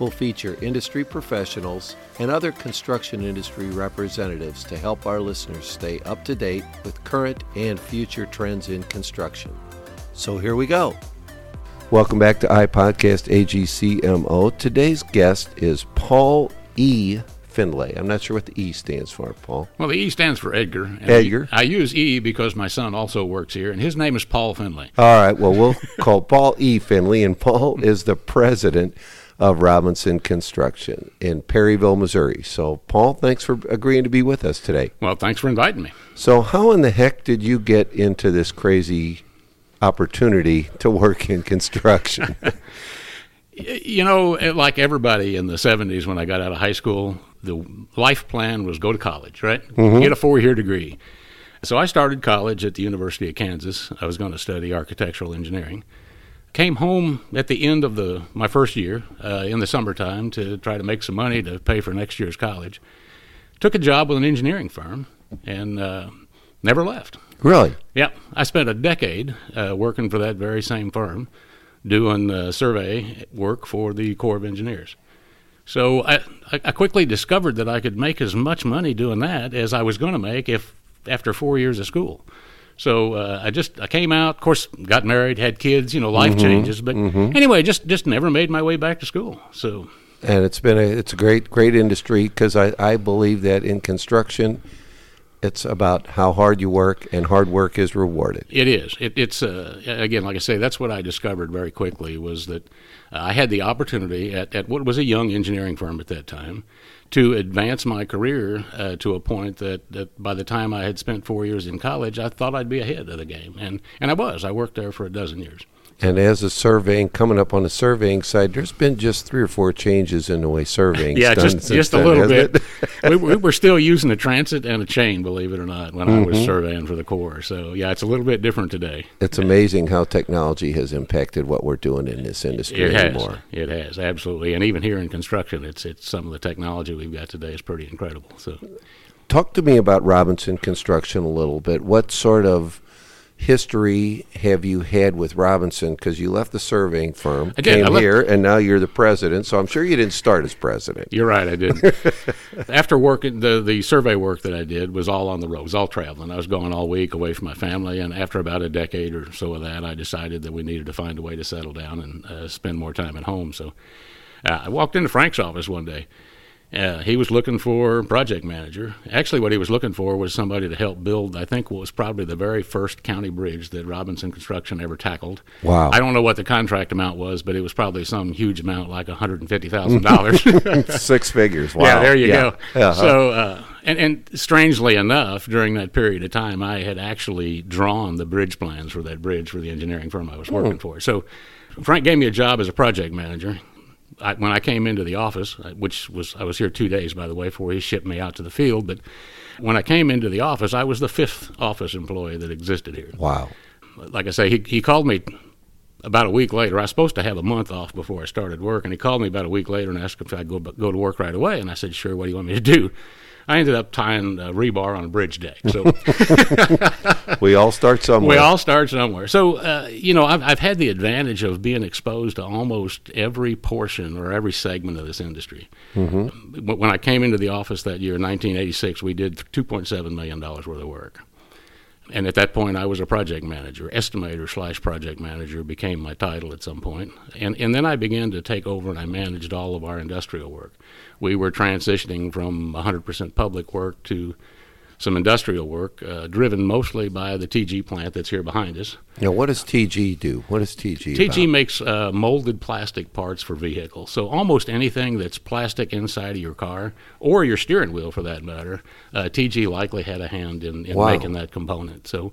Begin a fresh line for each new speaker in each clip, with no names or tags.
We'll feature industry professionals and other construction industry representatives to help our listeners stay up to date with current and future trends in construction. So here we go. Welcome back to iPodcast AGCMO. Today's guest is Paul E. Findlay. I'm not sure what the E stands for, Paul.
Well, the E stands for Edgar.
Edgar.
I use E because my son also works here, and his name is Paul Finley.
All right, well, we'll call Paul E. Finley, and Paul is the president of Robinson Construction in Perryville, Missouri. So, Paul, thanks for agreeing to be with us today.
Well, thanks for inviting me.
So, how in the heck did you get into this crazy opportunity to work in construction?
You know, like everybody in the 70s when I got out of high school, the life plan was go to college, right? Mm-hmm. Get a four year degree. So I started college at the University of Kansas. I was going to study architectural engineering. Came home at the end of the my first year uh, in the summertime to try to make some money to pay for next year's college. Took a job with an engineering firm and uh, never left.
really?
Yeah, I spent a decade uh, working for that very same firm, doing uh, survey work for the Corps of Engineers. So I, I I quickly discovered that I could make as much money doing that as I was going to make if after four years of school. So uh, I just I came out, of course, got married, had kids, you know, life changes. But anyway, just just never made my way back to school. So
and it's been a it's a great great industry because I, I believe that in construction it's about how hard you work and hard work is rewarded
It is. It, it's uh, again, like I say, that's what I discovered very quickly was that uh, I had the opportunity at, at what was a young engineering firm at that time to advance my career uh, to a point that, that by the time I had spent four years in college, I thought I'd be ahead of the game, and and I was. I worked there for a dozen years.
And as a surveying coming up on the surveying side there's been just three or four changes in the way surveying
Yeah, just just a little bit. we, we were still using a transit and a chain, believe it or not, when I was
Mm-hmm.
surveying for the Corps. So yeah, it's a little bit different today.
it's amazing how technology has impacted what we're doing in this industry
It has.
anymore
It has absolutely, and even here in construction, it's it's some of the technology we've got today is pretty incredible. So
talk to me about robinson construction a little bit what sort of history have you had with robinson because you left the surveying firm
did.
came
left-
here and now you're the president so i'm sure you didn't start as president
you're right, I didn't. After working, the the survey work that I did was all on the road, was all traveling. I was going all week away from my family, and after about a decade or so of that, I decided that we needed to find a way to settle down and uh, spend more time at home. So uh, I walked into Frank's office one day. Uh, he was looking for a project manager. Actually, what he was looking for was somebody to help build, I think, what was probably the very first county bridge that Robinson Construction ever tackled.
Wow.
I don't know what the contract amount was, but it was probably some huge amount, like $150,000.
six figures wow
Yeah, there you
Yeah.
go.
Yeah.
So, uh, and, and strangely enough, during that period of time, I had actually drawn the bridge plans for that bridge for the engineering firm I was working for. So, Frank gave me a job as a project manager. I, when I came into the office, uh, which was I was here two days, by the way, before he shipped me out to the field. But when I came into the office, I was the fifth office employee that existed here
wow
like I say, he, he called me about a week later. I was supposed to have a month off before I started work, and he called me about a week later and asked if I'd go go to work right away. And I said, "Sure. What do you want me to do?" I ended up tying uh, rebar on a bridge deck. So
we all start somewhere
we all start somewhere. So uh, you know, I've I've had the advantage of being exposed to almost every portion or every segment of this industry. Mm-hmm. When I came into the office that year, 1986, we did 2.7 million dollars worth of work. And at that point, I was a project manager, estimator slash project manager became my title at some point. And, and then I began to take over and I managed all of our industrial work. We were transitioning from 100% public work to some industrial work, uh, driven mostly by the TG plant that's here behind us.
now what does tg do what does tg
TG
about?
makes uh, molded plastic parts for vehicles. So almost anything that's plastic inside of your car or your steering wheel, for that matter, uh, TG likely had a hand in, in
Wow.
making that component. So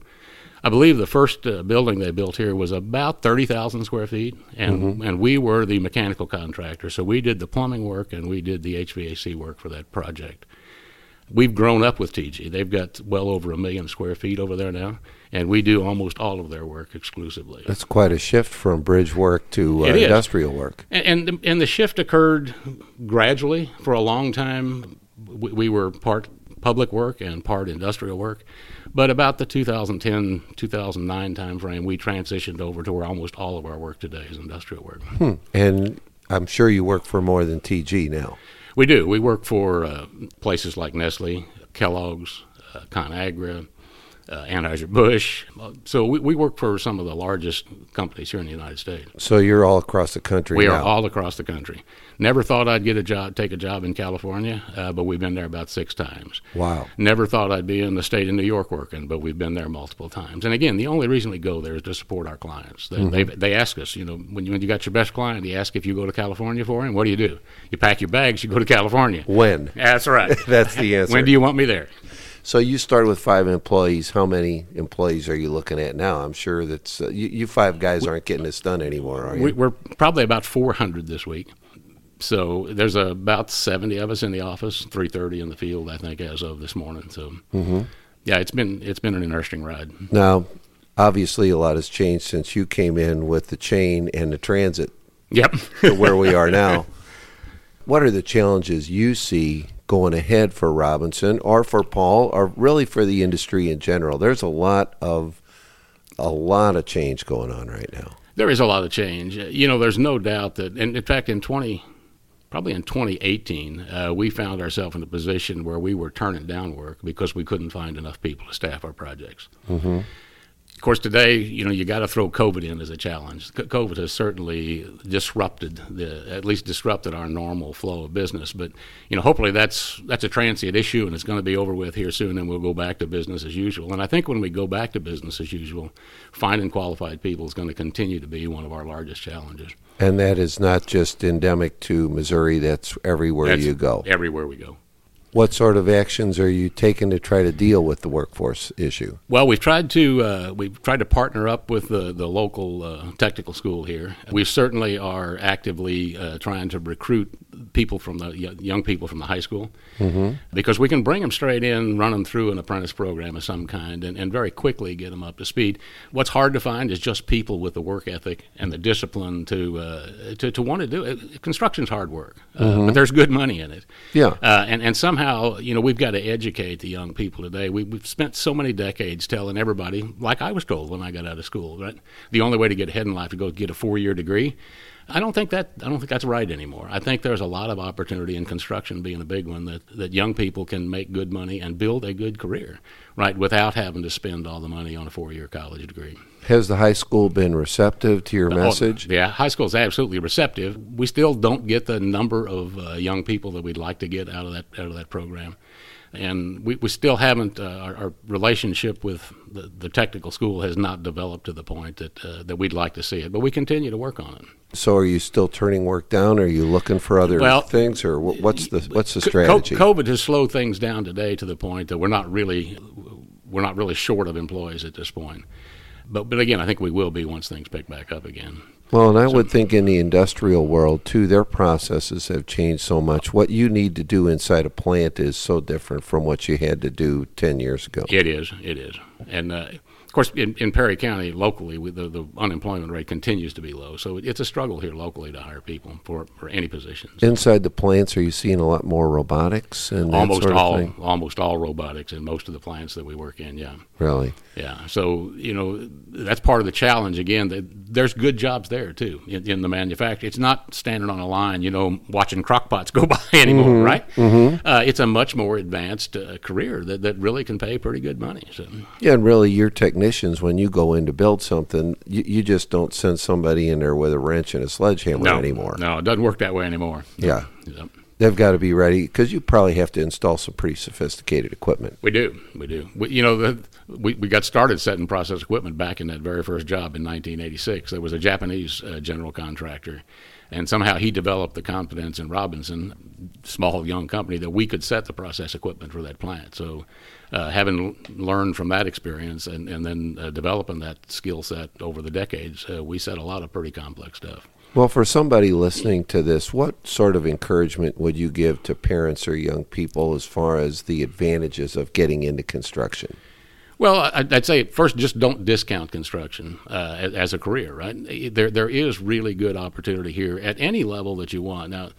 I believe the first uh, building they built here was about thirty thousand square feet, and and we were the mechanical contractor. So we did the plumbing work and we did the HVAC work for that project. We've grown up with TG. They've got well over a million square feet over there now, and we do almost all of their work exclusively.
That's quite a shift from bridge work to uh, industrial work.
And, and the, and the shift occurred gradually. For a long time, we, we were part public work and part industrial work. But about the 2010 2009 timeframe, we transitioned over to where almost all of our work today is industrial work.
Hmm. And I'm sure you work for more than TG now.
We do. We work for uh, places like Nestle, Kellogg's, uh, ConAgra, uh, Anheuser-Busch. So we, we work for some of the largest companies here in the United States.
So you're all across the country
We
now.
are all across the country. Never thought I'd get a job, take a job in California, uh, but we've been there about six times.
wow.
Never thought I'd be in the state of New York working, but we've been there multiple times. And again, the only reason we go there is to support our clients. They, they, they ask us, you know, when you, when you got your best client, they ask if you go to California for him. What do you do? You pack your bags, you go to California.
When?
That's right.
That's the answer.
when do you want me there?
So you started with five employees. How many employees are you looking at now? I'm sure that's uh, you, you five guys aren't getting this done anymore, are you?
We, we're probably about 400 this week. So there's about 70 of us in the office, 330 in the field, I think, as of this morning. So, yeah, it's been it's been an interesting ride.
now, obviously, a lot has changed since you came in with the chain and the transit
Yep.
to where we are now. What are the challenges you see going ahead for Robinson or for Paul or really for the industry in general? There's a lot of a lot of change going on right now.
There is a lot of change. Uh, You know, there's no doubt that, and in fact, in 20, probably in 2018, uh, we found ourselves in a position where we were turning down work because we couldn't find enough people to staff our projects.
Mm-hmm.
Of course, today, you know, you got to throw COVID in as a challenge. COVID has certainly disrupted the, at least disrupted our normal flow of business. But you know, hopefully that's that's a transient issue, and it's going to be over with here soon, and we'll go back to business as usual. And I think when we go back to business as usual, finding qualified people is going to continue to be one of our largest challenges.
And that is not just endemic to Missouri, that's everywhere
That's
you go.
everywhere we go.
What sort of actions are you taking to try to deal with the workforce issue?
Well, we've tried to uh, we've tried to partner up with the the local uh, technical school here. We certainly are actively uh, trying to recruit people from the young people from the high school because we can bring them straight in, run them through an apprentice program of some kind, and, and very quickly get them up to speed. What's hard to find is just people with the work ethic and the discipline to uh, to, to want to do it. Construction's hard work, uh, but there's good money in it.
Yeah.
Uh, and, and somehow, you know, we've got to educate the young people today. We, we've spent so many decades telling everybody, like I was told when I got out of school, right? The only way to get ahead in life is to go get a four year degree. I don't think that I don't think that's right anymore. I think there's a lot of opportunity in construction being a big one that, that young people can make good money and build a good career, right, without having to spend all the money on a four year college degree.
Has the high school been receptive to your message?
Oh, yeah, high school is absolutely receptive. We still don't get the number of uh, young people that we'd like to get out of that out of that program, and we, we still haven't. Uh, our, our relationship with the, the technical school has not developed to the point that uh, that we'd like to see it. But we continue to work on it.
So are you still turning work down? Are you looking for other
Well,
things, or what's the what's the strategy?
COVID has slowed things down today to the point that we're not really we're not really short of employees at this point. But but again, I think we will be once things pick back up again.
Well, and I would think in the industrial world too, their processes have changed so much. What you need to do inside a plant is so different from what you had to do ten years ago.
It is. It is. And uh, of course, in, in Perry County, locally, we, the, the unemployment rate continues to be low. So it's a struggle here locally to hire people for, for any positions.
Inside the plants, are you seeing a lot more robotics and
almost
sort of
all,
thing?
almost all robotics in most of the plants that we work in. Yeah,
Really?
yeah. So you know that's part of the challenge. Again, that there's good jobs there too in, in the manufacturing. It's not standing on a line, you know, watching crockpots go by anymore, right? Uh, it's a much more advanced uh, career that, that really can pay pretty good money. So
Yeah, and really, your technicians, when you go in to build something, you, you just don't send somebody in there with a wrench and a sledgehammer
no,
anymore.
no, it doesn't work that way anymore.
Yeah.
Yep.
They've got to be ready because you probably have to install some pretty sophisticated equipment.
We do, we do. We, you know, the, we we got started setting process equipment back in that very first job in 1986. There was a Japanese uh, general contractor, and somehow he developed the confidence in Robinson, small young company, that we could set the process equipment for that plant. So, uh, having l- learned from that experience and and then uh, developing that skill set over the decades, uh, we set a lot of pretty complex stuff.
Well, for somebody listening to this, what sort of encouragement would you give to parents or young people as far as the advantages of getting into construction?
Well, I'd say first, just don't discount construction uh, as a career. Right there, there is really good opportunity here at any level that you want. Now,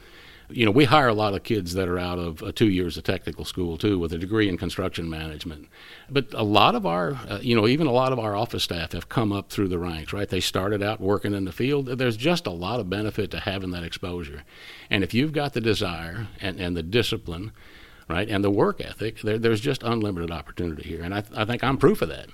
you know, we hire a lot of kids that are out of uh, two years of technical school too, with a degree in construction management. But a lot of our, uh, you know, even a lot of our office staff have come up through the ranks. Right, they started out working in the field. There's just a lot of benefit to having that exposure, and if you've got the desire and, and the discipline, right, and the work ethic, there, there's just unlimited opportunity here, and I, I think I'm proof of that.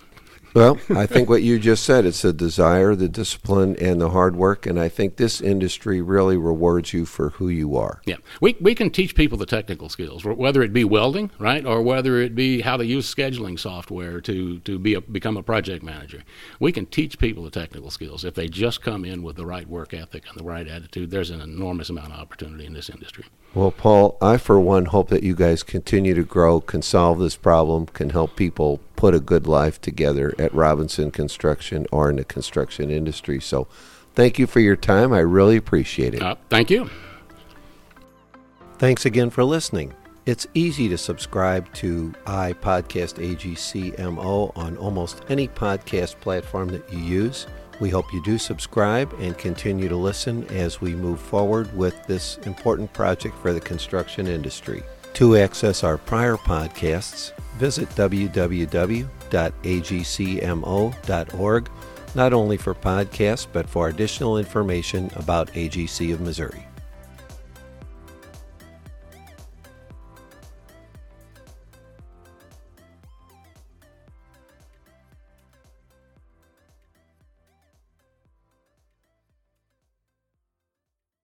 Well, I think what you just said, it's the desire, the discipline, and the hard work. And I think this industry really rewards you for who you are.
Yeah. We, we can teach people the technical skills, whether it be welding, right, or whether it be how to use scheduling software to, to be a, become a project manager. We can teach people the technical skills. If they just come in with the right work ethic and the right attitude, there's an enormous amount of opportunity in this industry.
Well, Paul, I for one hope that you guys continue to grow, can solve this problem, can help people put a good life together at Robinson Construction or in the construction industry. So thank you for your time. I really appreciate it.
Uh, thank you.
Thanks again for listening. It's easy to subscribe to iPodcast AGCMO on almost any podcast platform that you use. We hope you do subscribe and continue to listen as we move forward with this important project for the construction industry. To access our prior podcasts, visit www.agcmo.org, not only for podcasts, but for additional information about AGC of Missouri.